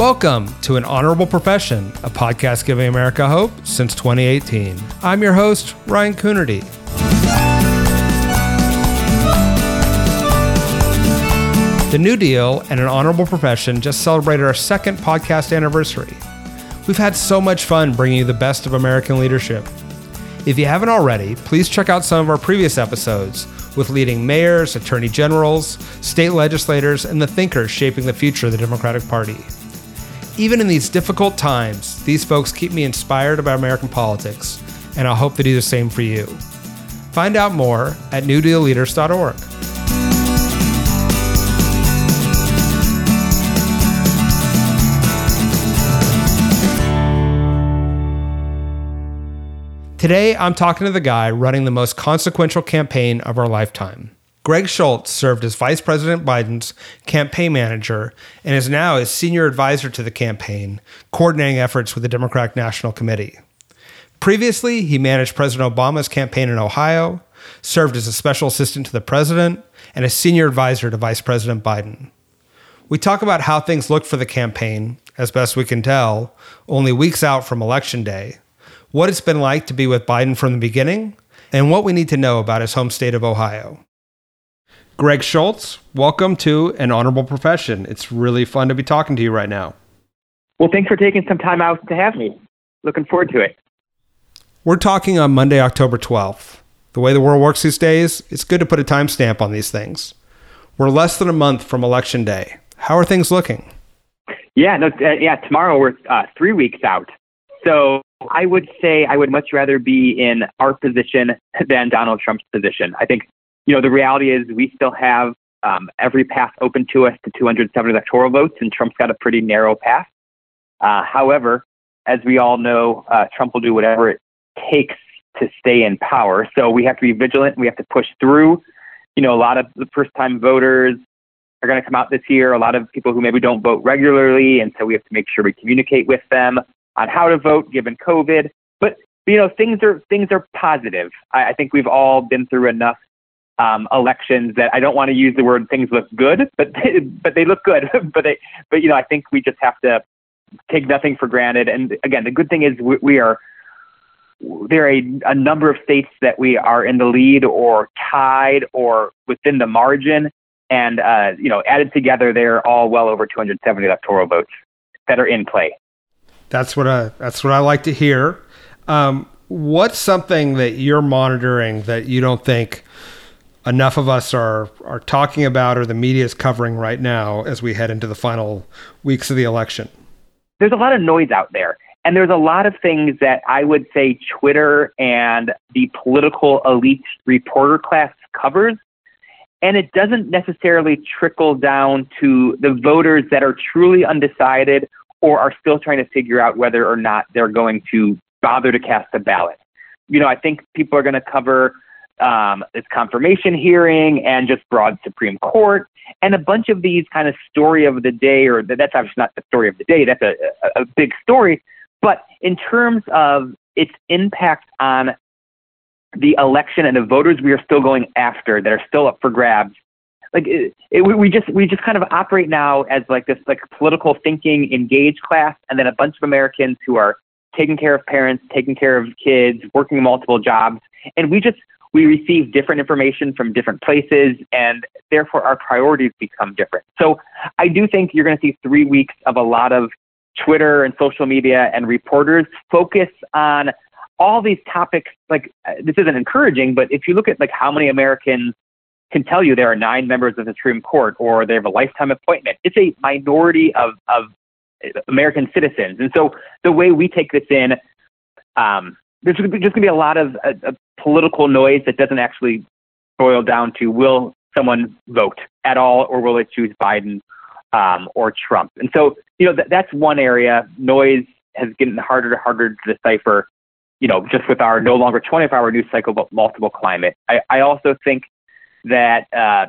Welcome to An Honorable Profession, a podcast giving America hope since 2018. I'm your host, Ryan Coonerty. The New Deal and An Honorable Profession just celebrated our second podcast anniversary. We've had so much fun bringing you the best of American leadership. If you haven't already, please check out some of our previous episodes with leading mayors, attorney generals, state legislators, and the thinkers shaping the future of the Democratic Party. Even in these difficult times, these folks keep me inspired about American politics, and I hope they do the same for you. Find out more at newdealleaders.org. Today, I'm talking to the guy running the most consequential campaign of our lifetime. Greg Schultz served as Vice President Biden's campaign manager and is now his senior advisor to the campaign, coordinating efforts with the Democratic National Committee. Previously, he managed President Obama's campaign in Ohio, served as a special assistant to the president, and a senior advisor to Vice President Biden. We talk about how things looked for the campaign, as best we can tell, only weeks out from Election Day, what it's been like to be with Biden from the beginning, and what we need to know about his home state of Ohio. Greg Schultz, welcome to An Honorable Profession. It's really fun to be talking to you right now. Well, thanks for taking some time out to have me. Looking forward to it. We're talking on Monday, October 12th. The way the world works these days, it's good to put a timestamp on these things. We're less than a month from Election Day. How are things looking? Yeah, no, uh, yeah. Tomorrow we're uh, three weeks out, so I would say I would much rather be in our position than Donald Trump's position. I think you know, the reality is we still have um, every path open to us to 270 electoral votes, and Trump's got a pretty narrow path. Uh, however, as we all know, uh, Trump will do whatever it takes to stay in power. So we have to be vigilant. We have to push through. You know, a lot of the first time voters are going to come out this year, a lot of people who maybe don't vote regularly. And so we have to make sure we communicate with them on how to vote given COVID. But, you know, things are, things are positive. I, I think we've all been through enough um, elections that I don't want to use the word things look good, but they, but they look good. but they, but you know, I think we just have to take nothing for granted. And again, the good thing is we, we are there are a, a number of states that we are in the lead or tied or within the margin, and uh, you know, added together, they're all well over 270 electoral votes that are in play. That's what I that's what I like to hear. Um, what's something that you're monitoring that you don't think enough of us are are talking about or the media is covering right now as we head into the final weeks of the election? There's a lot of noise out there. And there's a lot of things that I would say Twitter and the political elite reporter class covers. And it doesn't necessarily trickle down to the voters that are truly undecided or are still trying to figure out whether or not they're going to bother to cast a ballot. You know, I think people are going to cover um, this confirmation hearing and just broad Supreme Court and a bunch of these kind of story of the day, or that's obviously not the story of the day, that's a, a, a big story. But in terms of its impact on the election and the voters we are still going after that are still up for grabs, like it, it, we just we just kind of operate now as like this like political thinking engaged class, and then a bunch of Americans who are taking care of parents, taking care of kids, working multiple jobs, and we just we receive different information from different places, and therefore our priorities become different. So I do think you're going to see three weeks of a lot of Twitter and social media and reporters focus on all these topics. Like this isn't encouraging, but if you look at like how many Americans can tell you there are nine members of the Supreme Court or they have a lifetime appointment, it's a minority of of American citizens. And so the way we take this in, um, there's just going to be a lot of uh, political noise that doesn't actually boil down to will someone vote at all or will they choose Biden um, or Trump. And so, you know, th- that's one area. Noise has gotten harder and harder to decipher, you know, just with our no longer 24 hour news cycle, but multiple climate. I, I also think that uh,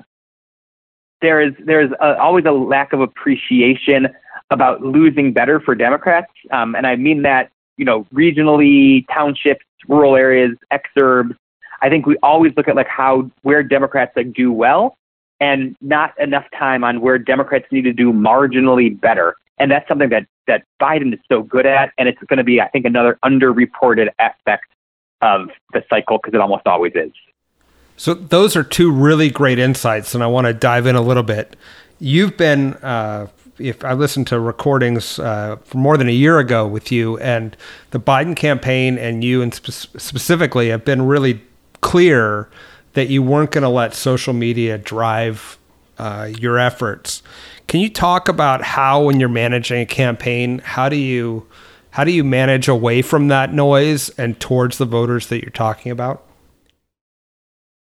there is there's a, always a lack of appreciation about losing better for Democrats. Um, and I mean that you know, regionally, townships, rural areas, exurbs. I think we always look at like how where Democrats like do well, and not enough time on where Democrats need to do marginally better. And that's something that, that Biden is so good at. And it's going to be, I think, another underreported aspect of the cycle because it almost always is. So, those are two really great insights. And I want to dive in a little bit. You've been, uh, if I listened to recordings uh, for more than a year ago with you, and the Biden campaign and you, and spe- specifically, have been really clear that you weren't going to let social media drive uh, your efforts. Can you talk about how, when you're managing a campaign, how do you how do you manage away from that noise and towards the voters that you're talking about?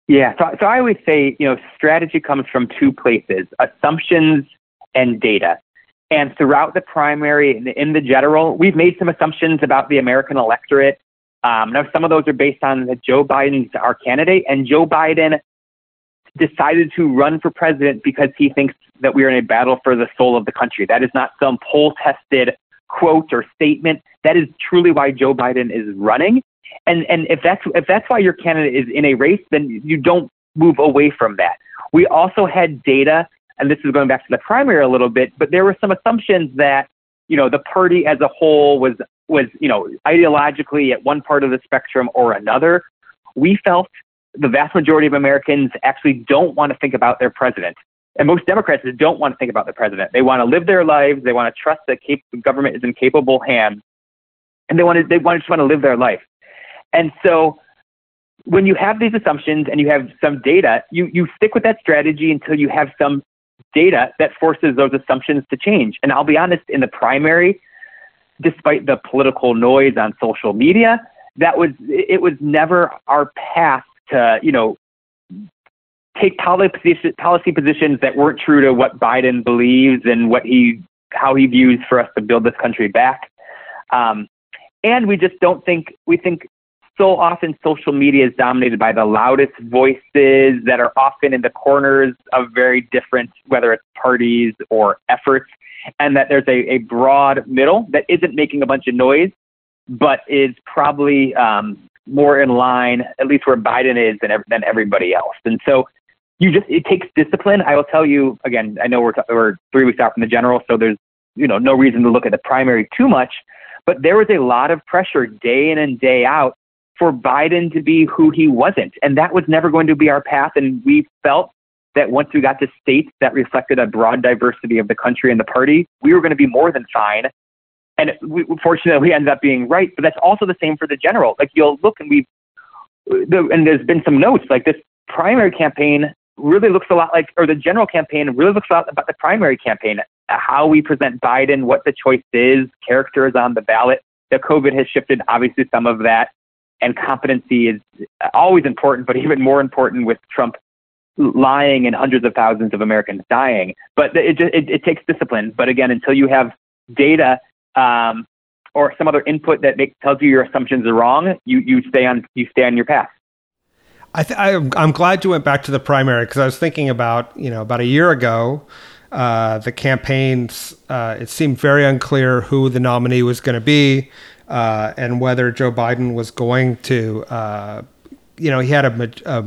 Yeah, so, so I always say, you know, strategy comes from two places: assumptions and data. And throughout the primary and in the general, we've made some assumptions about the American electorate. Um, now, some of those are based on that Joe Biden's our candidate, and Joe Biden decided to run for president because he thinks that we are in a battle for the soul of the country. That is not some poll tested quote or statement. That is truly why Joe Biden is running. And and if that's if that's why your candidate is in a race, then you don't move away from that. We also had data, and this is going back to the primary a little bit, but there were some assumptions that you know the party as a whole was was you know ideologically at one part of the spectrum or another. We felt the vast majority of Americans actually don't want to think about their president. And most Democrats don't want to think about the president. They want to live their lives. They want to trust that cap- government is in capable hands, and they want to they want to just want to live their life. And so, when you have these assumptions and you have some data, you you stick with that strategy until you have some data that forces those assumptions to change. And I'll be honest, in the primary, despite the political noise on social media, that was it was never our path to you know take policy policy positions that weren't true to what Biden believes and what he how he views for us to build this country back. Um, and we just don't think we think so often social media is dominated by the loudest voices that are often in the corners of very different whether it's parties or efforts and that there's a, a broad middle that isn't making a bunch of noise but is probably um, more in line, at least where Biden is, than than everybody else. And so you just it takes discipline. I will tell you again. I know we're t- we're three weeks out from the general, so there's you know no reason to look at the primary too much. But there was a lot of pressure day in and day out for Biden to be who he wasn't, and that was never going to be our path. And we felt that once we got to states that reflected a broad diversity of the country and the party, we were going to be more than fine. And we, fortunately, we ended up being right. But that's also the same for the general. Like you'll look and we, and there's been some notes like this primary campaign really looks a lot like, or the general campaign really looks a lot about the primary campaign, how we present Biden, what the choice is, characters on the ballot. The COVID has shifted obviously some of that, and competency is always important, but even more important with Trump lying and hundreds of thousands of Americans dying. But it, it, it takes discipline. But again, until you have data um, or some other input that make, tells you your assumptions are wrong, you, you stay on you stay on your path. I th- I, am glad you went back to the primary because I was thinking about you know about a year ago, uh, the campaigns. Uh, it seemed very unclear who the nominee was going to be, uh, and whether Joe Biden was going to. Uh, you know, he had a, a,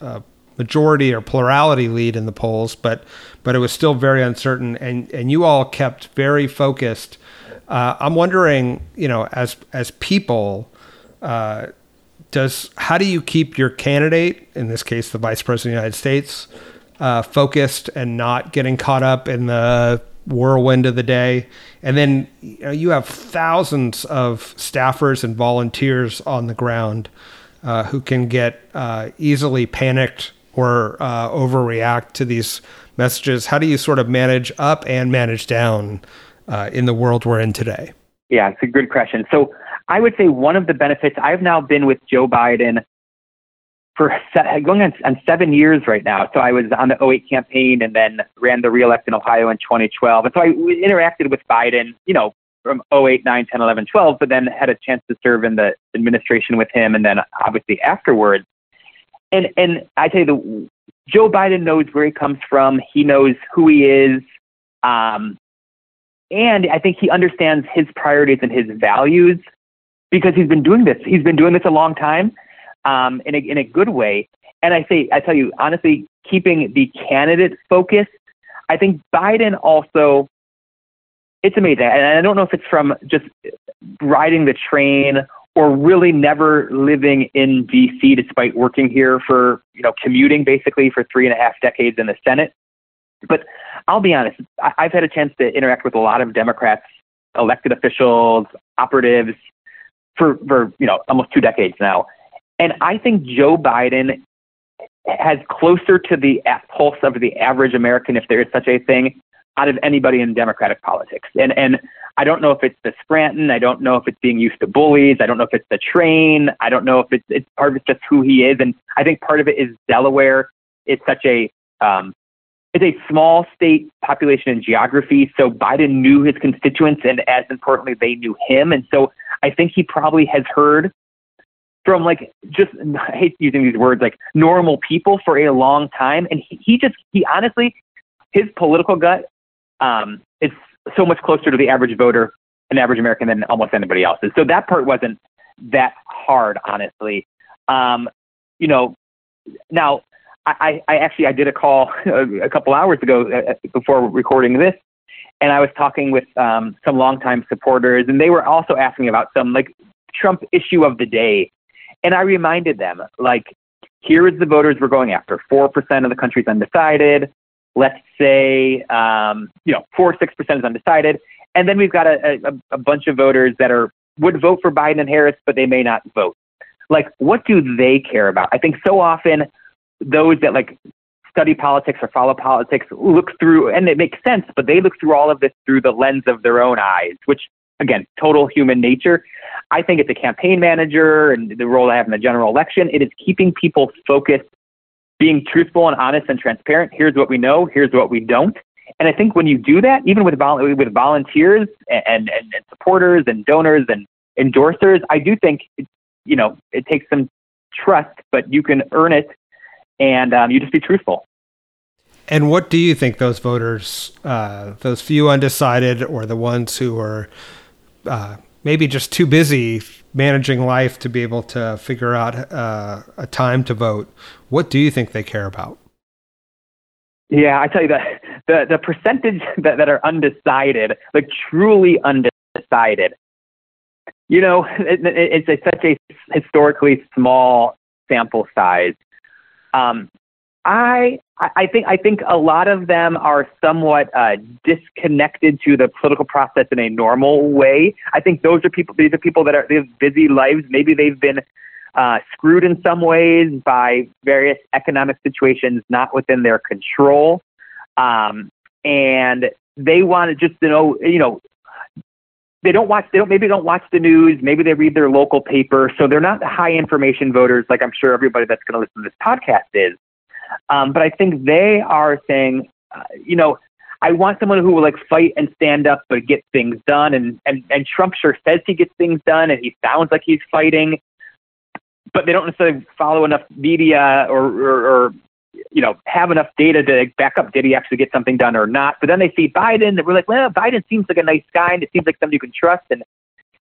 a, majority or plurality lead in the polls, but but it was still very uncertain. And and you all kept very focused. Uh, I'm wondering, you know, as as people uh, does how do you keep your candidate, in this case, the vice president of the United States, uh, focused and not getting caught up in the whirlwind of the day? And then you, know, you have thousands of staffers and volunteers on the ground uh, who can get uh, easily panicked or uh, overreact to these messages. How do you sort of manage up and manage down uh, in the world we're in today? Yeah, it's a good question. So I would say one of the benefits I've now been with Joe Biden for going on, on seven years right now. So I was on the 08 campaign and then ran the reelect in Ohio in 2012. And so I interacted with Biden, you know, from 08, 9, 10, 11, 12, but then had a chance to serve in the administration with him and then obviously afterwards. And and I tell you, the Joe Biden knows where he comes from. He knows who he is. Um, and I think he understands his priorities and his values because he's been doing this. He's been doing this a long time um, in, a, in a good way. And I say, I tell you, honestly, keeping the candidate focused, I think Biden also it's amazing. And I don't know if it's from just riding the train or really never living in DC despite working here for, you know, commuting basically for three and a half decades in the Senate. But I'll be honest, I've had a chance to interact with a lot of Democrats, elected officials, operatives for, for you know, almost two decades now. And I think Joe Biden has closer to the pulse of the average American, if there is such a thing, out of anybody in Democratic politics. And and I don't know if it's the Scranton, I don't know if it's being used to bullies, I don't know if it's the train, I don't know if it's it's part of it's just who he is, and I think part of it is Delaware. It's such a um, it's a small state population and geography, so Biden knew his constituents, and as importantly, they knew him, and so I think he probably has heard from like just I hate using these words like normal people for a long time, and he, he just he honestly his political gut um, is so much closer to the average voter, an average American than almost anybody else's. So that part wasn't that hard, honestly. Um, you know, now I, I actually I did a call a couple hours ago uh, uh, before recording this, and I was talking with um, some longtime supporters, and they were also asking about some like Trump issue of the day, and I reminded them like, here is the voters we're going after. Four percent of the country's undecided let's say, um, you know, four six percent is undecided, and then we've got a, a, a bunch of voters that are would vote for Biden and Harris, but they may not vote. Like, what do they care about? I think so often those that like study politics or follow politics look through, and it makes sense, but they look through all of this through the lens of their own eyes, which again, total human nature. I think it's a campaign manager and the role I have in the general election. It is keeping people focused being truthful and honest and transparent. Here's what we know. Here's what we don't. And I think when you do that, even with vol- with volunteers and, and, and supporters and donors and endorsers, I do think it, you know it takes some trust, but you can earn it, and um, you just be truthful. And what do you think those voters, uh, those few undecided, or the ones who are uh, maybe just too busy managing life to be able to figure out uh, a time to vote. What do you think they care about? Yeah, I tell you that the the percentage that, that are undecided, like truly undecided, you know, it, it, it's a, such a historically small sample size. Um, I I think I think a lot of them are somewhat uh, disconnected to the political process in a normal way. I think those are people. These are people that are they have busy lives. Maybe they've been uh, screwed in some ways by various economic situations not within their control, um, and they want to just you know you know they don't watch they don't maybe don't watch the news maybe they read their local paper so they're not high information voters like i'm sure everybody that's going to listen to this podcast is um, but I think they are saying, uh, you know, I want someone who will like fight and stand up but get things done. And, and, and Trump sure says he gets things done and he sounds like he's fighting, but they don't necessarily follow enough media or, or, or you know, have enough data to back up did he actually get something done or not. But then they see Biden and we're like, well, Biden seems like a nice guy and it seems like somebody you can trust and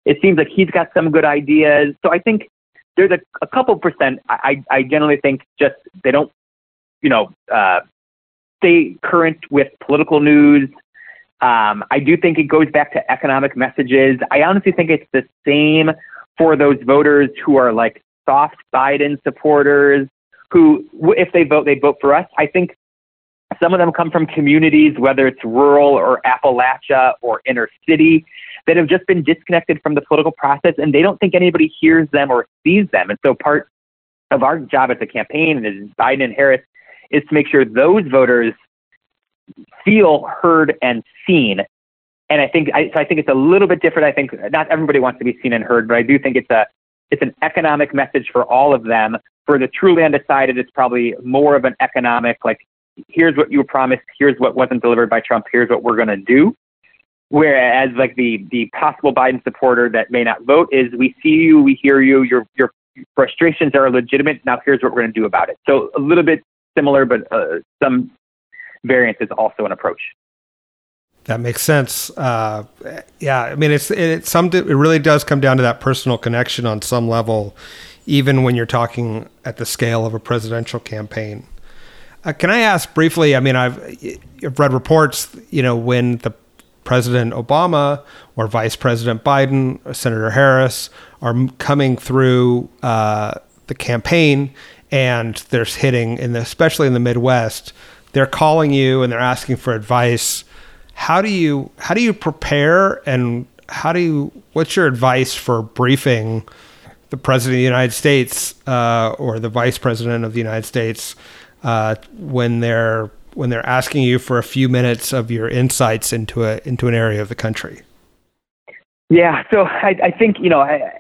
it seems like he's got some good ideas. So I think there's a, a couple percent. I, I generally think just they don't you know, uh, stay current with political news. Um, I do think it goes back to economic messages. I honestly think it's the same for those voters who are like soft Biden supporters who, if they vote, they vote for us. I think some of them come from communities, whether it's rural or Appalachia or inner city, that have just been disconnected from the political process and they don't think anybody hears them or sees them. And so part of our job as a campaign and as Biden and Harris is to make sure those voters feel heard and seen. And I think I, so I think it's a little bit different. I think not everybody wants to be seen and heard, but I do think it's a it's an economic message for all of them. For the truly undecided, it's probably more of an economic like here's what you promised, here's what wasn't delivered by Trump, here's what we're going to do. Whereas like the the possible Biden supporter that may not vote is we see you, we hear you, your your frustrations are legitimate. Now here's what we're going to do about it. So a little bit similar, but uh, some variance is also an approach. That makes sense. Uh, yeah, I mean, it's it, some it really does come down to that personal connection on some level, even when you're talking at the scale of a presidential campaign. Uh, can I ask briefly? I mean, I've, I've read reports. You know, when the President Obama or Vice President Biden or Senator Harris are coming through uh, the campaign and they're hitting, in the, especially in the Midwest, they're calling you and they're asking for advice. How do you how do you prepare and how do you what's your advice for briefing the president of the United States uh, or the vice president of the United States uh, when they're when they're asking you for a few minutes of your insights into a into an area of the country? Yeah, so I, I think you know I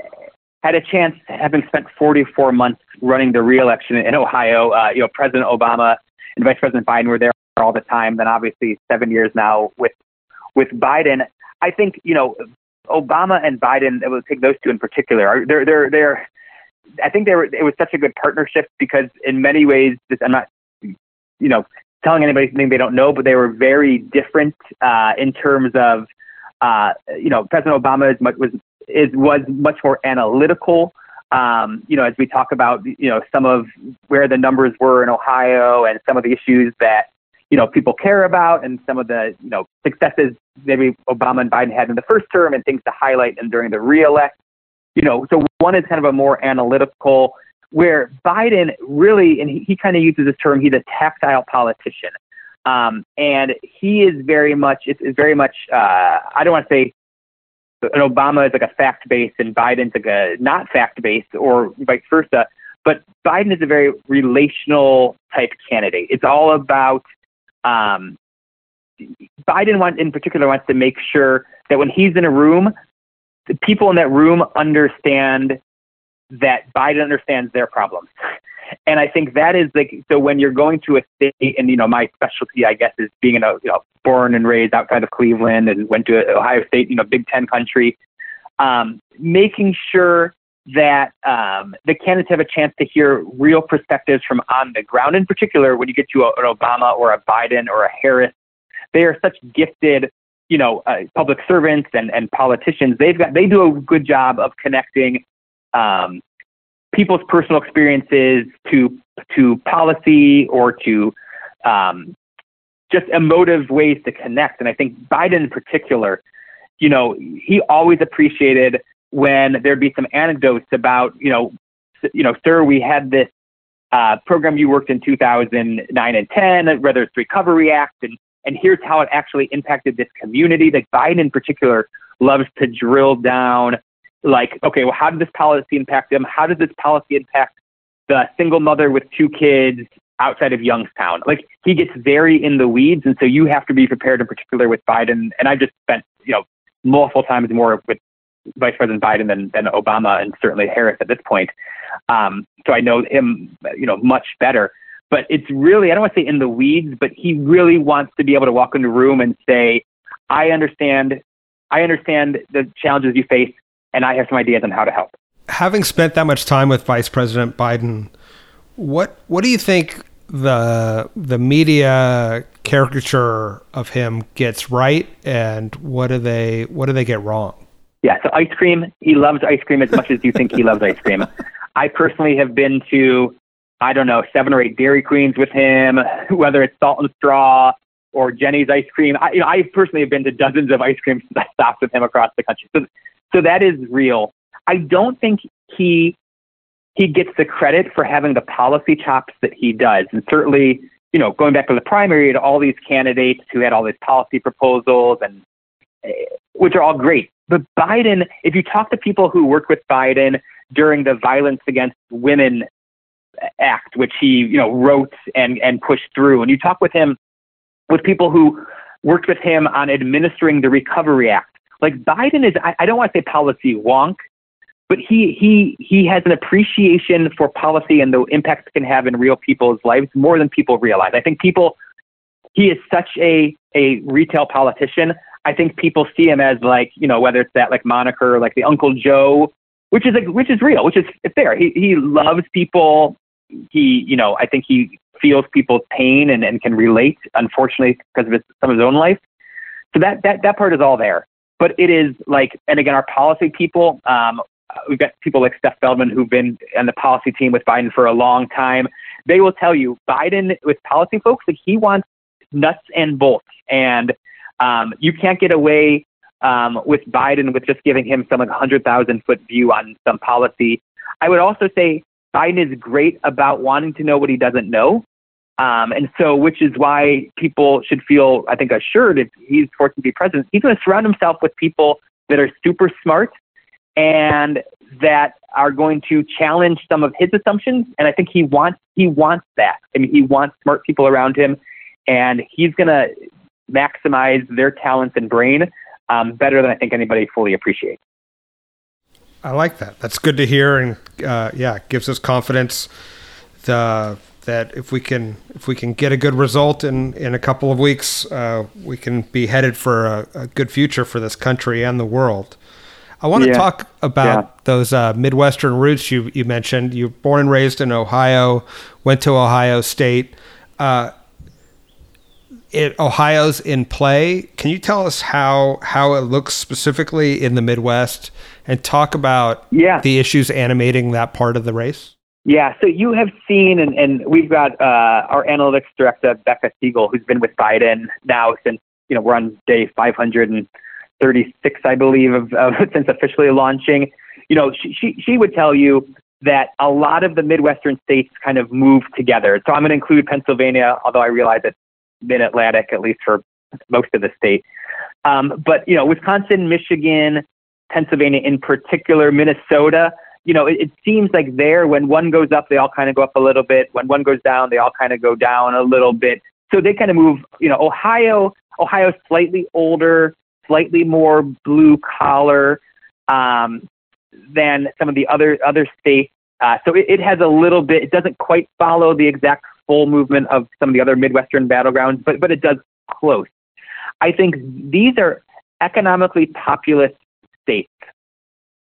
had a chance having spent 44 months running the reelection in Ohio. Uh, you know, President Obama and Vice President Biden were there all the time. Then obviously seven years now with with Biden. I think you know Obama and Biden. It will take those two in particular. Are, they're they're they're. I think they were. It was such a good partnership because in many ways, this, I'm not, you know, telling anybody something they don't know, but they were very different uh, in terms of, uh, you know, President Obama much, was is was much more analytical. Um, you know, as we talk about, you know, some of where the numbers were in Ohio and some of the issues that you know people care about, and some of the you know successes maybe Obama and Biden had in the first term, and things to highlight and during the reelect. You know, so one is kind of a more analytical where Biden really, and he, he kind of uses this term, he's a tactile politician. Um, and he is very much, it's, it's very much, uh, I don't want to say an Obama is like a fact based and Biden's like a not fact based or vice versa. But Biden is a very relational type candidate. It's all about, um, Biden want, in particular wants to make sure that when he's in a room, the people in that room understand that Biden understands their problems. And I think that is like so when you're going to a state, and you know my specialty, I guess, is being in a you know born and raised outside of Cleveland and went to Ohio State, you know, Big Ten country, um, making sure that um, the candidates have a chance to hear real perspectives from on the ground. In particular, when you get to a, an Obama or a Biden or a Harris, they are such gifted, you know, uh, public servants and, and politicians. They've got they do a good job of connecting um, people's personal experiences to to policy or to um, just emotive ways to connect. And I think Biden in particular, you know, he always appreciated when there'd be some anecdotes about, you know, you know, sir, we had this uh, program you worked in 2009 and 10, whether it's Recovery Act, and and here's how it actually impacted this community. Like Biden in particular loves to drill down like, okay, well, how did this policy impact them? How does this policy impact the single mother with two kids outside of Youngstown? Like, he gets very in the weeds, and so you have to be prepared, in particular with Biden. And I just spent, you know, multiple times more with Vice President Biden than, than Obama and certainly Harris at this point. Um, so I know him, you know, much better. But it's really, I don't want to say in the weeds, but he really wants to be able to walk into a room and say, I understand, I understand the challenges you face and I have some ideas on how to help. Having spent that much time with Vice President Biden, what what do you think the the media caricature of him gets right, and what do they what do they get wrong? Yeah, so ice cream. He loves ice cream as much as you think he loves ice cream. I personally have been to I don't know seven or eight Dairy Queens with him, whether it's Salt and Straw or Jeni's ice cream. I, you know, I personally have been to dozens of ice cream stops with him across the country. So so that is real. I don't think he he gets the credit for having the policy chops that he does. And certainly, you know, going back to the primary to all these candidates who had all these policy proposals and eh, which are all great. But Biden, if you talk to people who worked with Biden during the Violence Against Women Act, which he, you know, wrote and, and pushed through, and you talk with him with people who worked with him on administering the Recovery Act, like Biden is, I, I don't want to say policy wonk, but he he he has an appreciation for policy and the impacts it can have in real people's lives more than people realize. I think people he is such a a retail politician. I think people see him as like you know whether it's that like moniker like the Uncle Joe, which is like which is real, which is fair. He he loves people. He you know I think he feels people's pain and, and can relate. Unfortunately, because of his, some of his own life. So that that that part is all there. But it is like, and again, our policy people, um, we've got people like Stef Feldman who've been on the policy team with Biden for a long time. They will tell you Biden with policy folks, that he wants nuts and bolts. And Um, you can't get away um, with Biden with just giving him some like 100,000 foot view on some policy. I would also say Biden is great about wanting to know what he doesn't know. Um, and so, which is why people should feel, I think, assured if he's forced to be president, he's going to surround himself with people that are super smart and that are going to challenge some of his assumptions. And I think he wants he wants that. I mean, he wants smart people around him, and he's going to maximize their talents and brain um, better than I think anybody fully appreciates. I like that. That's good to hear, and uh, yeah, gives us confidence. The that if we can if we can get a good result in in a couple of weeks, uh, we can be headed for a, a, good future for this country and the world. I want to yeah. talk about yeah. those uh, Midwestern roots you you mentioned. You're born and raised in Ohio, went to Ohio State. Uh, it, Ohio's in play. Can you tell us how how it looks specifically in the Midwest, and talk about yeah. the issues animating that part of the race? Yeah, so you have seen, and, and we've got uh, our analytics director, Becca Siegel, who's been with Biden now since, you know, we're on day 536, I believe, of, of since officially launching. You know, she, she, she would tell you that a lot of the Midwestern states kind of move together. So I'm going to include Pennsylvania, although I realize it's mid Atlantic, at least for most of the state. Um, but, you know, Wisconsin, Michigan, Pennsylvania in particular, Minnesota, you know, it, it seems like there, when one goes up, they all kind of go up a little bit. When one goes down, they all kind of go down a little bit. So they kind of move, you know, Ohio, Ohio's slightly older, slightly more blue collar um, than some of the other other states. Uh, so it, it has a little bit. It doesn't quite follow the exact full movement of some of the other Midwestern battlegrounds, but but it does close. I think these are economically populous states.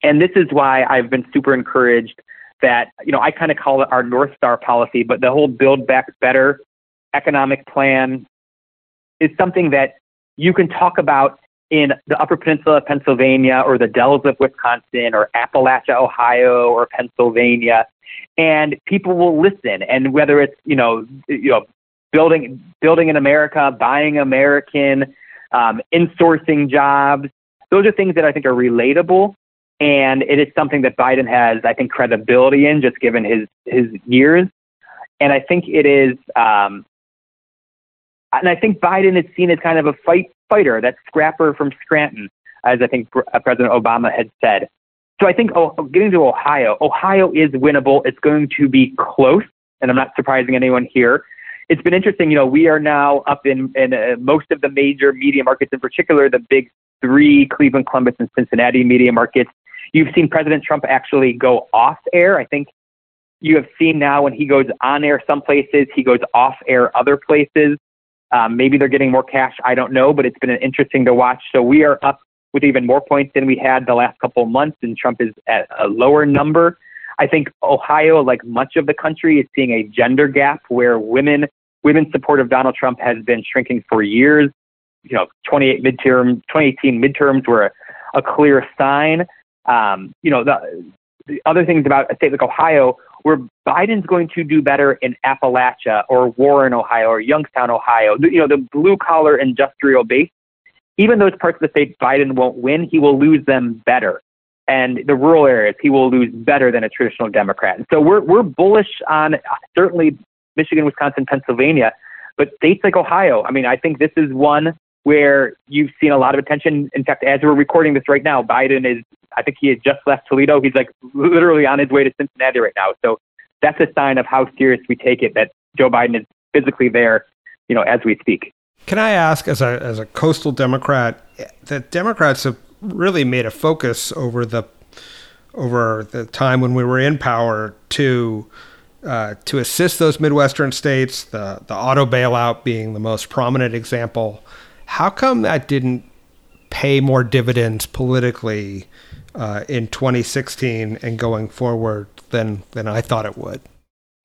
And this is why I've been super encouraged that, you know, I kind of call it our North Star policy, but the whole Build Back Better economic plan is something that you can talk about in the Upper Peninsula of Pennsylvania or the Dells of Wisconsin or Appalachia, Ohio or Pennsylvania, and people will listen. And whether it's, you know, you know, building building in America, buying American, um, insourcing jobs, those are things that I think are relatable and it is something that Biden has, I think, credibility in, just given his his years. And I think it is, um, and I think Biden is seen as kind of a fight fighter, that scrapper from Scranton, as I think President Obama had said. So I think oh, getting to Ohio, Ohio is winnable. It's going to be close, and I'm not surprising anyone here. It's been interesting. You know, we are now up in, in uh, most of the major media markets, in particular the big three, Cleveland, Columbus, and Cincinnati media markets. You've seen President Trump actually go off air. I think you have seen now when he goes on air some places, he goes off air other places. Um, maybe they're getting more cash. I don't know, but it's been interesting to watch. So we are up with even more points than we had the last couple of months, and Trump is at a lower number. I think Ohio, like much of the country, is seeing a gender gap where women women's support of Donald Trump has been shrinking for years. You know, 28 midterm, 2018 midterms were a, a clear sign. Um, you know, the, the other things about a state like Ohio, where Biden's going to do better in Appalachia or Warren, Ohio, or Youngstown, Ohio, you know, the blue collar industrial base, even those parts of the state Biden won't win, he will lose them better. And the rural areas, he will lose better than a traditional Democrat. And so we're, we're bullish on certainly Michigan, Wisconsin, Pennsylvania, but states like Ohio, I mean, I think this is one where you've seen a lot of attention. In fact, as we're recording this right now, Biden is, I think he had just left Toledo. He's like literally on his way to Cincinnati right now. So that's a sign of how serious we take it that Joe Biden is physically there, you know, as we speak. Can I ask, as a as a coastal Democrat, that Democrats have really made a focus over the over the time when we were in power to uh, to assist those Midwestern states, the the auto bailout being the most prominent example. How come that didn't pay more dividends politically uh, in 2016 and going forward than than I thought it would?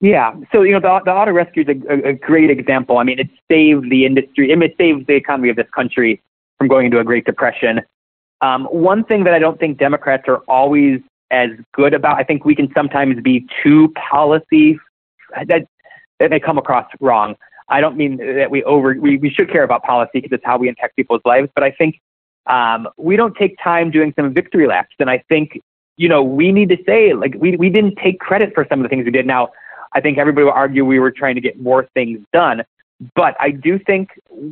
Yeah, so you know the, the auto rescue is a, a, great example. I mean, it saved the industry. It saved the economy of this country from going into a Great Depression. Um, one thing that I don't think Democrats are always as good about, I think we can sometimes be too policy that that may come across wrong. I don't mean that we over we, we should care about policy because it's how we impact people's lives, but I think um, we don't take time doing some victory laps. And I think you know we need to say like we we didn't take credit for some of the things we did. Now I think everybody will argue we were trying to get more things done, but I do think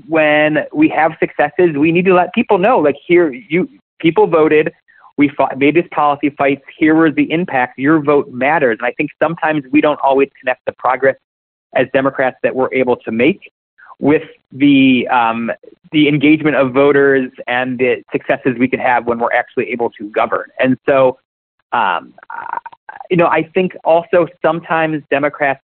when we have successes, we need to let people know like here you people voted. We fought, made these policy fights. Here was the impact. Your vote matters. And I think sometimes we don't always connect the progress as Democrats that we're able to make with the um, the engagement of voters and the successes we can have when we're actually able to govern. And so, um, you know, I think also sometimes Democrats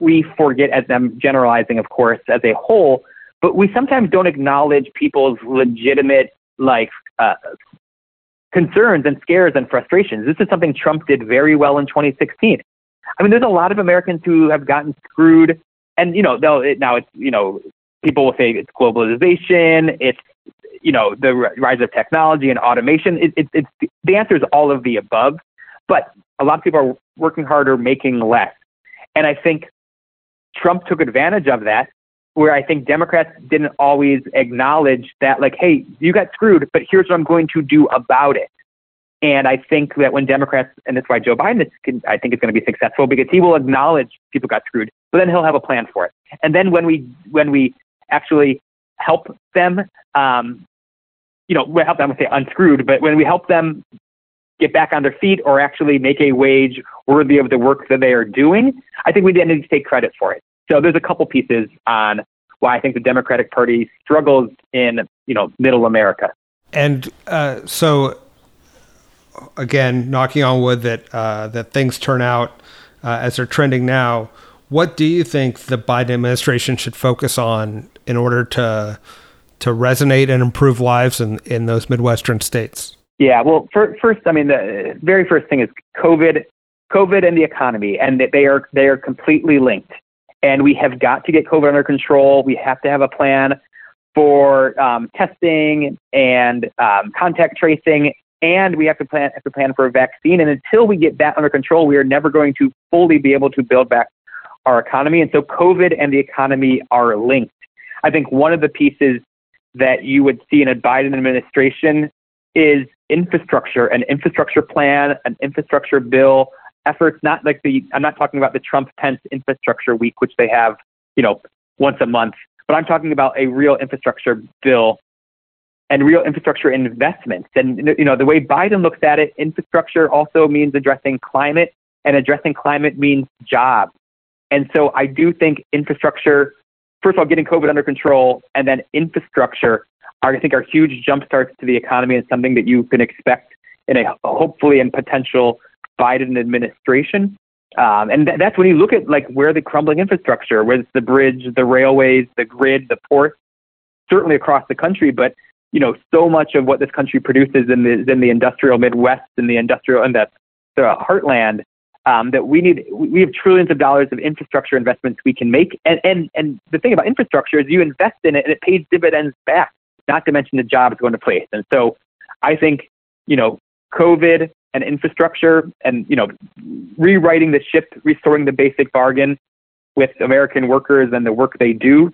we forget, as I'm generalizing, of course, as a whole, but we sometimes don't acknowledge people's legitimate like uh, concerns and scares and frustrations. This is something Trump did very well in 2016. I mean, there's a lot of Americans who have gotten screwed, and you know, they'll it, now it's you know, people will say it's globalization, it's you know, the rise of technology and automation. It, it, it's the answer is all of the above, but a lot of people are working harder, making less, and I think Trump took advantage of that. Where I think Democrats didn't always acknowledge that, like, hey, you got screwed, but here's what I'm going to do about it. And I think that when Democrats, and that's why Joe Biden is, I think is going to be successful because he will acknowledge people got screwed, but then he'll have a plan for it. And then when we when we actually help them, um, you know, we help them say unscrewed, but when we help them get back on their feet or actually make a wage worthy of the work that they are doing, I think we then need to take credit for it. So there's a couple pieces on why I think the Democratic Party struggles in you know middle America. And uh, so again, knocking on wood that uh, that things turn out uh, as they're trending now. What do you think the Biden administration should focus on in order to to resonate and improve lives in, in those Midwestern states? Yeah, well, first, I mean, the very first thing is COVID, COVID and the economy, and that they are they are completely linked. And we have got to get COVID under control. We have to have a plan for um, testing and um, contact tracing and we have to plan have to plan for a vaccine. And until we get that under control, we are never going to fully be able to build back our economy. And so COVID and the economy are linked. I think one of the pieces that you would see in a Biden administration is infrastructure, an infrastructure plan, an infrastructure bill, efforts, not like the, I'm not talking about the Trump Pence infrastructure week, which they have, you know, once a month, but I'm talking about a real infrastructure bill and real infrastructure investments. And you know, the way Biden looks at it, infrastructure also means addressing climate, and addressing climate means jobs. And so I do think infrastructure, first of all, getting COVID under control, and then infrastructure are, I think, are huge jump starts to the economy and something that you can expect in a hopefully and potential Biden administration. Um, and th- that's when you look at like where the crumbling infrastructure, whether it's the bridge, the railways, the grid, the ports, certainly across the country, but you know, so much of what this country produces in the in the industrial Midwest and the industrial and the, the heartland um, that we need. We have trillions of dollars of infrastructure investments we can make, and and and the thing about infrastructure is you invest in it and it pays dividends back. Not to mention the jobs going to place. And so, I think you know, COVID and infrastructure, and you know, rewriting the ship, restoring the basic bargain with American workers and the work they do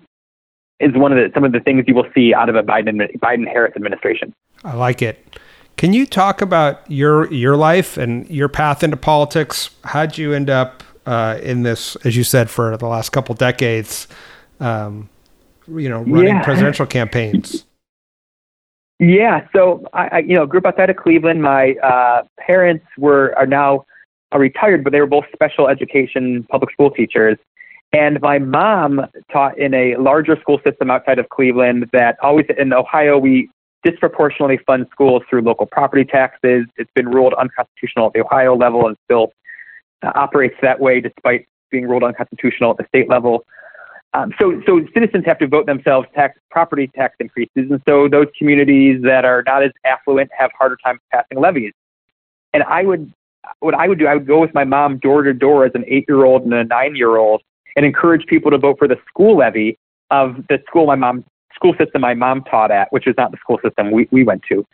is one of the some of the things you will see out of a Biden Biden Harris administration. I like it. Can you talk about your your life and your path into politics? How'd you end up uh, in this, as you said, for the last couple decades? Um, you know, running yeah. presidential campaigns. Yeah, so I, I, you know grew up outside of Cleveland. My uh, parents were are now are retired, but they were both special education public school teachers. And my mom taught in a larger school system outside of Cleveland that always in Ohio, we disproportionately fund schools through local property taxes. It's been ruled unconstitutional at the Ohio level and still uh, operates that way despite being ruled unconstitutional at the state level. Um, so, so citizens have to vote themselves tax property tax increases, and so those communities that are not as affluent have harder time passing levies. And I would, what I would do, I would go with my mom door to door as an eight-year-old and a nine-year-old, and encourage people to vote for the school levy of the school my mom school system my mom taught at, which is not the school system we, we went to.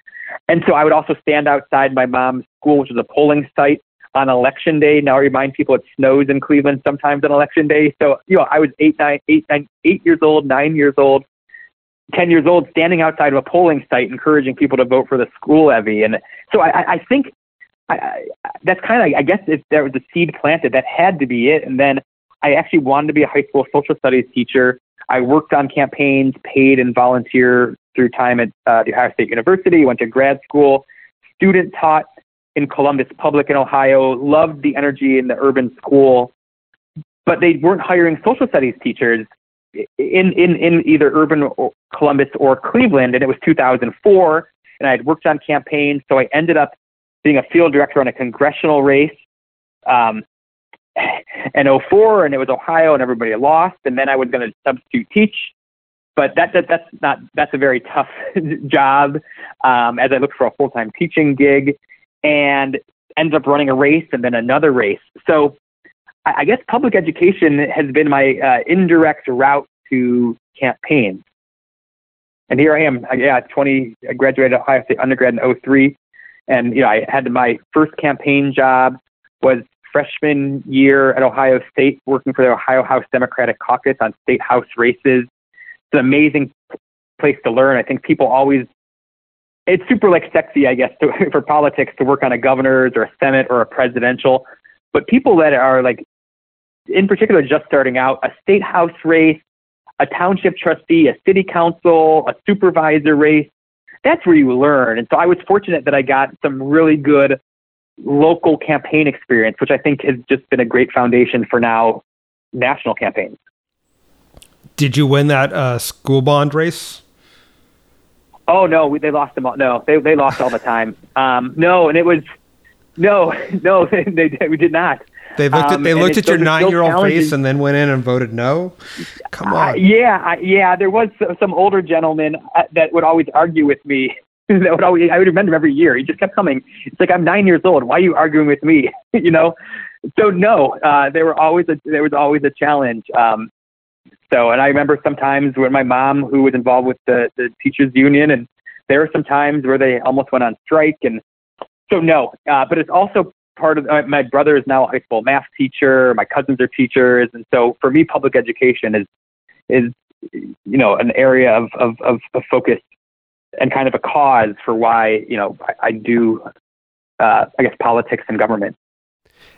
And so I would also stand outside my mom's school, which is a polling site, on election day. Now I remind people it snows in Cleveland sometimes on election day. So, you know, I was eight, nine, eight, nine, eight years old, nine years old, 10 years old, standing outside of a polling site encouraging people to vote for the school levy. And so I, I think I, I, that's kind of, I guess, if there was a seed planted, that had to be it. And then I actually wanted to be a high school social studies teacher. I worked on campaigns, paid and volunteer through time at uh, the Ohio State University, went to grad school, student taught in Columbus Public in Ohio, loved the energy in the urban school, but they weren't hiring social studies teachers in, in, in either urban or Columbus or Cleveland. And it was 2004, and I had worked on campaigns, so I ended up being a field director on a congressional race. Um, in 04 and it was Ohio and everybody lost and then I was going to substitute teach. But that, that that's not that's a very tough job um, as I looked for a full time teaching gig and ends up running a race and then another race. So I, I guess public education has been my uh, indirect route to campaigns and here I am yeah 20 I graduated Ohio State undergrad in 03 and you know I had my first campaign job was freshman year at Ohio State, working for the Ohio House Democratic Caucus on state house races. It's an amazing place to learn. I think people always, it's super like sexy, I guess, to, for politics to work on a governor's or a senate or a presidential. But people that are like, in particular, just starting out, a state house race, a township trustee, a city council, a supervisor race, that's where you learn. And so I was fortunate that I got some really good local campaign experience, which I think has just been a great foundation for now national campaigns. Did you win that uh, school bond race? Oh no, we, they lost them all. No, they they lost all the time. Um, no, and it was no, no, they, they we did not. They looked at um, they looked at your nine year old face and then went in and voted no. Come on. Uh, yeah, I, yeah. There was some older gentleman uh, that would always argue with me that would always, I would remember every year. He just kept coming. It's like I'm nine years old. Why are you arguing with me? you know. So no, uh, there were always a there was always a challenge. Um, so, and I remember sometimes when my mom, who was involved with the the teachers union, and there were some times where they almost went on strike, and so no. Uh, but it's also part of uh, my brother is now a high school math teacher. My cousins are teachers, and so for me, public education is is you know an area of of, of, of focus and kind of a cause for why you know I, I do uh, I guess politics and government.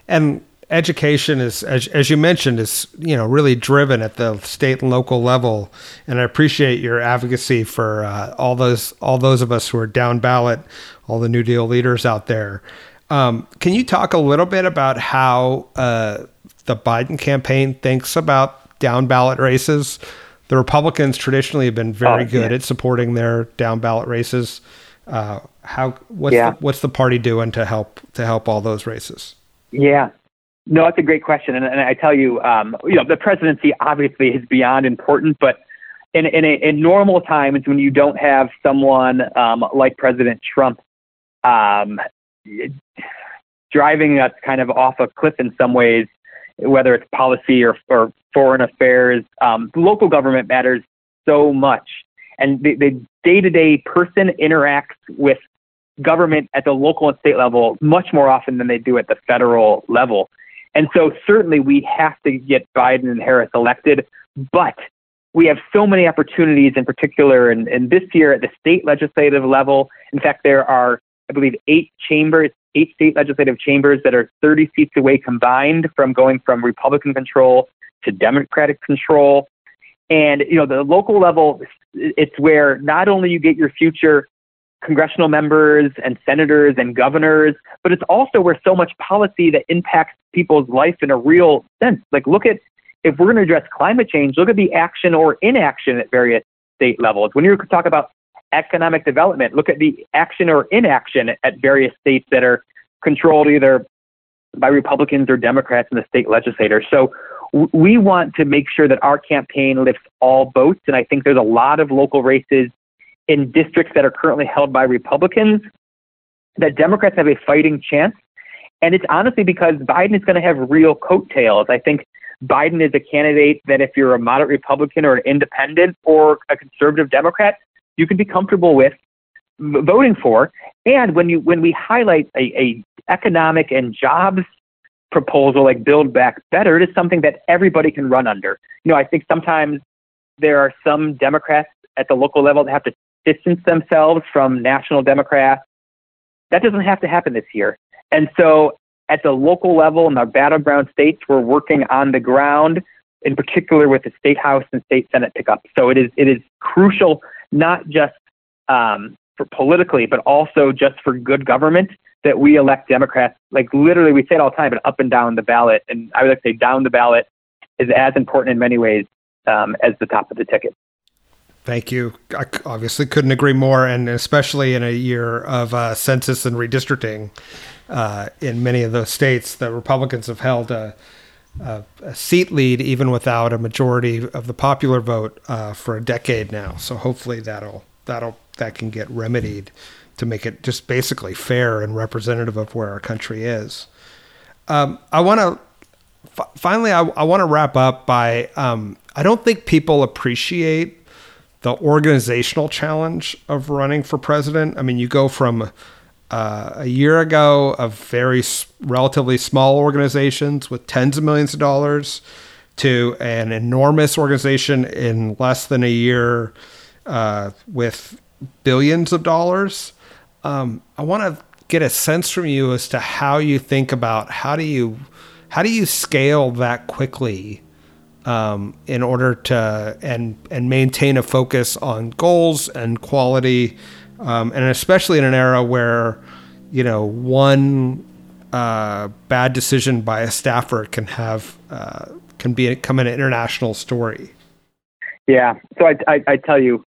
And education is, as, as you mentioned, is you know really driven at the state and local level. And I appreciate your advocacy for uh, all those all those of us who are down ballot, all the New Deal leaders out there. Um, can you talk a little bit about how uh, the Biden campaign thinks about down ballot races? The Republicans traditionally have been very oh, good yeah. at supporting their down ballot races. Uh, how what's yeah. the, what's the party doing to help to help all those races? Yeah, no, that's a great question, and, and I tell you, um, you know, the presidency obviously is beyond important, but in in, a, in normal times when you don't have someone um, like President Trump um, driving us kind of off a cliff in some ways, whether it's policy or, or foreign affairs. Um, local government matters so much. And the day to day person interacts with government at the local and state level much more often than they do at the federal level. And so certainly we have to get Biden and Harris elected, but we have so many opportunities in particular and, and this year at the state legislative level. In fact, there are, I believe, eight chambers, eight state legislative chambers that are 30 seats away combined from going from Republican control to Democratic control. And, you know, the local level, it's where not only you get your future congressional members and senators and governors, but it's also where so much policy that impacts people's life in a real sense. Like, look at, if we're going to address climate change, look at the action or inaction at various state levels. When you talk about economic development, look at the action or inaction at various states that are controlled either by Republicans or Democrats in the state legislature. So we want to make sure that our campaign lifts all boats. And I think there's a lot of local races in districts that are currently held by Republicans that Democrats have a fighting chance. And it's honestly because Biden is going to have real coattails. I think Biden is a candidate that if you're a moderate Republican or an independent or a conservative Democrat, you can be comfortable with voting for. And when you when we highlight a, a, economic and jobs proposal like Build Back Better, it is something that everybody can run under. You know, I think sometimes there are some Democrats at the local level that have to distance themselves from national Democrats. That doesn't have to happen this year. And so at the local level in our battleground states, we're working on the ground, in particular with the state house and state senate pickup. So it is it is crucial not just um, for politically, but also just for good government that we elect Democrats. Like literally, we say it all the time, but up and down the ballot, and I would like to say down the ballot is as important in many ways um, as the top of the ticket. Thank you. I obviously couldn't agree more, and especially in a year of uh, census and redistricting uh, in many of those states, the Republicans have held a, a, a, seat lead even without a majority of the popular vote uh, for a decade now. So hopefully that'll that'll that can get remedied to make it just basically fair and representative of where our country is. Um, I want to f- finally, I, I want to wrap up by um, I don't think people appreciate the organizational challenge of running for president. I mean, you go from uh, a year ago of very relatively small organizations with tens of millions of dollars to an enormous organization in less than a year uh, with billions of dollars. Um, I want to get a sense from you as to how you think about how do you how do you scale that quickly um, in order to and and maintain a focus on goals and quality, um, and especially in an era where you know one uh, bad decision by a staffer can have uh, can become an international story. Yeah, so I, I, I tell you,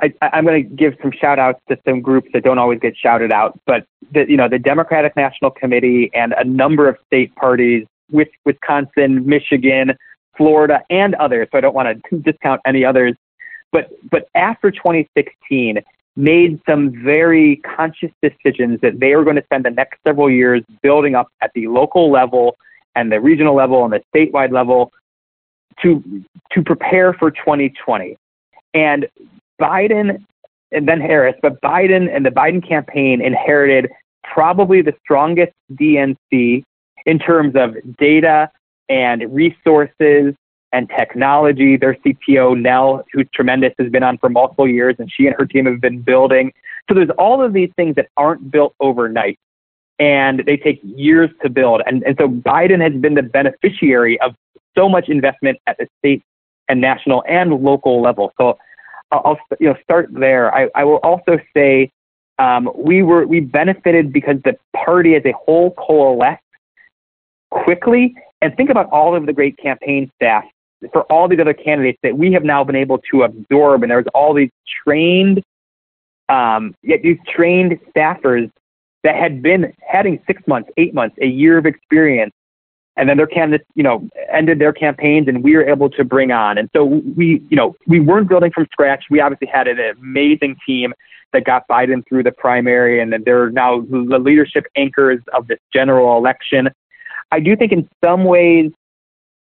I, am going to give some shout outs to some groups that don't always get shouted out, but the, you know the Democratic National Committee and a number of state parties, with Wisconsin, Michigan, Florida, and others. So I don't want to discount any others. But but after 2016, made some very conscious decisions that they were going to spend the next several years building up at the local level and the regional level and the statewide level to to prepare for 2020. And Biden and then Harris, but Biden and the Biden campaign inherited probably the strongest DNC in terms of data and resources and technology. Their CTO, Nell, who's tremendous, has been on for multiple years, and she and her team have been building. So there's all of these things that aren't built overnight, and they take years to build. And, and so Biden has been the beneficiary of so much investment at the state and national and local level. So I'll you know start there. I, I will also say um, we were we benefited because the party as a whole coalesced quickly. And think about all of the great campaign staff for all these other candidates that we have now been able to absorb. And there's all these trained, um, yet these trained staffers that had been having six months, eight months, a year of experience and then their candidates, you know, ended their campaigns, and we were able to bring on. And so we, you know, we weren't building from scratch. We obviously had an amazing team that got Biden through the primary, and then they're now the leadership anchors of this general election. I do think in some ways,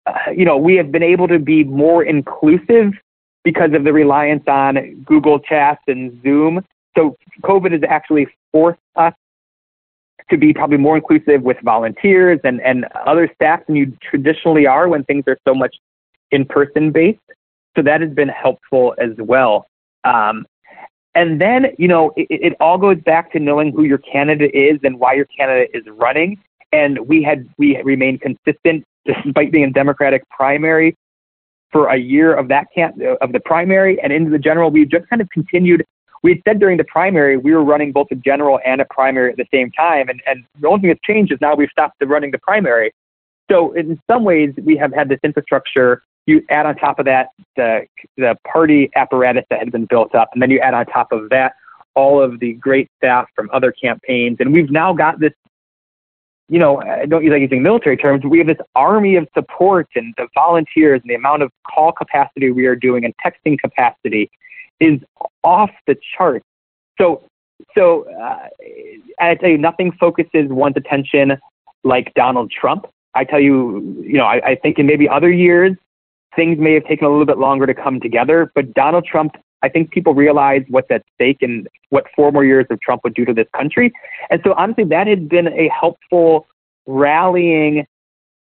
uh, you know, we have been able to be more inclusive because of the reliance on Google Chats and Zoom. So COVID has actually forced us to be probably more inclusive with volunteers and, and other staff than you traditionally are when things are so much in person based. So that has been helpful as well. Um, and then, you know, it, it all goes back to knowing who your candidate is and why your candidate is running. And we had we remained consistent despite being a Democratic primary for a year of that camp of the primary and into the general. We just kind of continued we had said during the primary we were running both a general and a primary at the same time, and, and the only thing that's changed is now we've stopped running the primary. So in some ways, we have had this infrastructure. You add on top of that the the party apparatus that had been built up, and then you add on top of that all of the great staff from other campaigns, and we've now got this. You know, I don't use like using military terms. We have this army of support and the volunteers and the amount of call capacity we are doing and texting capacity is off the chart. So, so uh, I tell you, nothing focuses one's attention like Donald Trump. I tell you, you know, I, I think in maybe other years things may have taken a little bit longer to come together, but Donald Trump I think people realize what's at stake and what four more years of Trump would do to this country. And so, honestly, that had been a helpful rallying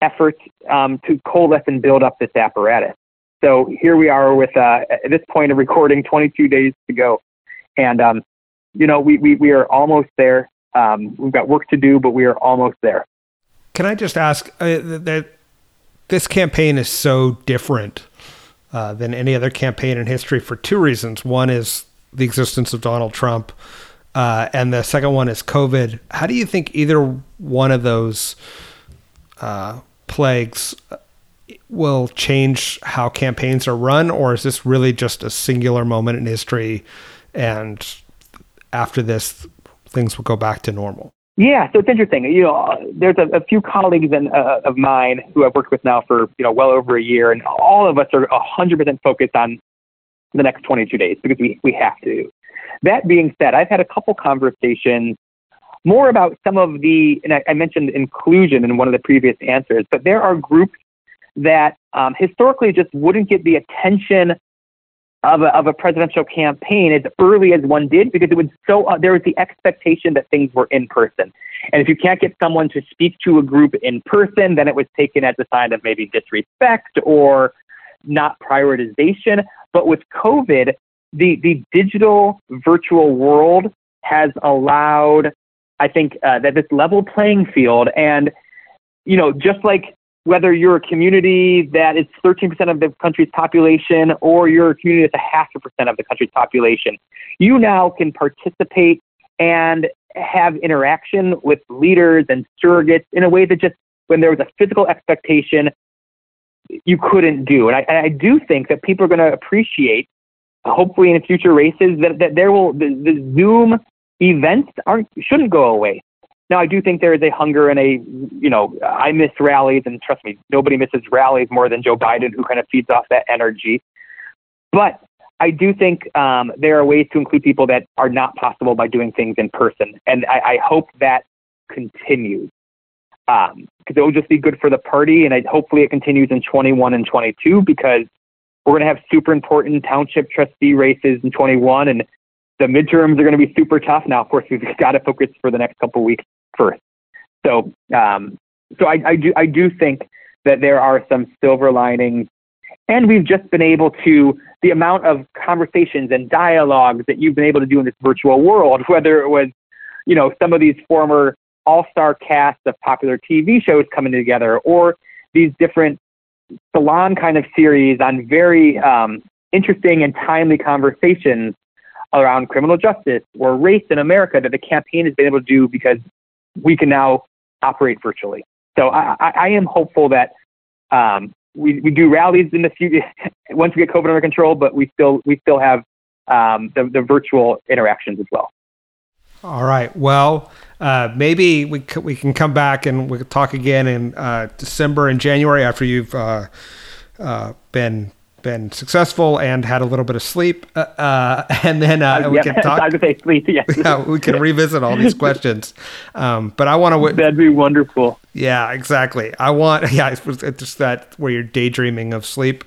effort um, to coalesce and build up this apparatus. So here we are with, uh, at this point of recording, 22 days to go. And, um, you know, we, we, we are almost there. Um, we've got work to do, but we are almost there. Can I just ask uh, that this campaign is so different uh, than any other campaign in history for two reasons. One is the existence of Donald Trump, uh, and the second one is COVID. How do you think either one of those uh, plagues uh, will change how campaigns are run, or is this really just a singular moment in history, and after this, things will go back to normal? Yeah, so it's interesting. You know, there's a, a few colleagues in, uh, of mine who I've worked with now for you know well over a year, and all of us are 100% focused on the next 22 days because we we have to. That being said, I've had a couple conversations more about some of the, and I, I mentioned inclusion in one of the previous answers, but there are groups that um, historically just wouldn't get the attention of a, of a presidential campaign as early as one did because it was so uh, there was the expectation that things were in person. And if you can't get someone to speak to a group in person then it was taken as a sign of maybe disrespect or not prioritization. But with covid the the digital virtual world has allowed i think uh, that this level playing field and you know just like whether you're a community that is 13% of the country's population or you're a community that's a half a percent of the country's population, you now can participate and have interaction with leaders and surrogates in a way that just when there was a physical expectation you couldn't do. And I, and I do think that people are going to appreciate, hopefully in future races, that, that there will the, the Zoom events aren't shouldn't go away. Now, I do think there is a hunger and a, you know, I miss rallies, and trust me, nobody misses rallies more than Joe Biden, who kind of feeds off that energy. But I do think um, there are ways to include people that are not possible by doing things in person, and I, I hope that continues because um, it will just be good for the party, and I, hopefully it continues in 21 and 22 because we're going to have super important township trustee races in 21, and the midterms are going to be super tough. Now, of course, we've got to focus for the next couple weeks first. So, um, so I, I do I do think that there are some silver linings, and we've just been able to the amount of conversations and dialogues that you've been able to do in this virtual world, whether it was, you know, some of these former all-star casts of popular TV shows coming together, or these different salon kind of series on very um, interesting and timely conversations around criminal justice or race in America that the campaign has been able to do because we can now operate virtually. So I, I, am hopeful that um, we, we do rallies in the future once we get COVID under control, but we still we still have um, the, the virtual interactions as well. All right. Well, uh, maybe we c- we can come back and we can talk again in uh, December and January after you've uh, uh been been successful and had a little bit of sleep, uh, uh and then uh, we can talk. I say sleep. Yes. yeah, we can revisit all these questions. Um, but I want to. W- That'd be wonderful. Yeah, exactly. I want. Yeah, it's just that where you're daydreaming of sleep.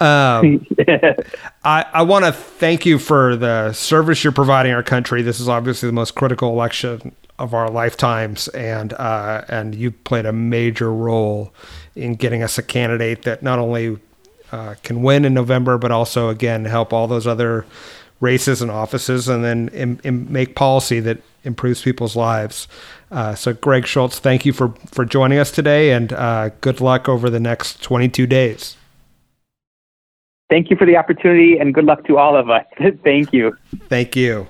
Um, I I want to thank you for the service you're providing our country. This is obviously the most critical election of our lifetimes, and uh, and you played a major role in getting us a candidate that not only uh, can win in November, but also again help all those other races and offices, and then Im- Im- make policy that improves people's lives. Uh, so, Greg Schultz, thank you for for joining us today, and uh, good luck over the next 22 days. Thank you for the opportunity, and good luck to all of us. thank you. Thank you.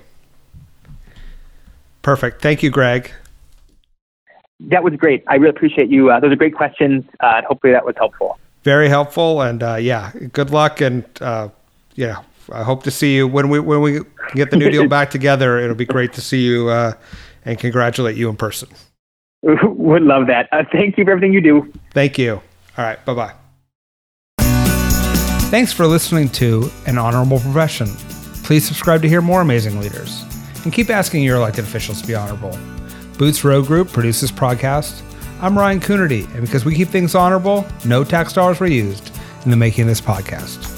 Perfect. Thank you, Greg. That was great. I really appreciate you. Uh, those are great questions. Uh, hopefully, that was helpful very helpful. And uh, yeah, good luck. And uh, yeah, I hope to see you when we when we get the new deal back together. It'll be great to see you uh, and congratulate you in person. Would love that. Uh, thank you for everything you do. Thank you. All right. Bye bye. Thanks for listening to An Honorable Profession. Please subscribe to hear more amazing leaders and keep asking your elected officials to be honorable. Boots Road Group produces podcast I'm Ryan Coonerty, and because we keep things honorable, no tax dollars were used in the making of this podcast.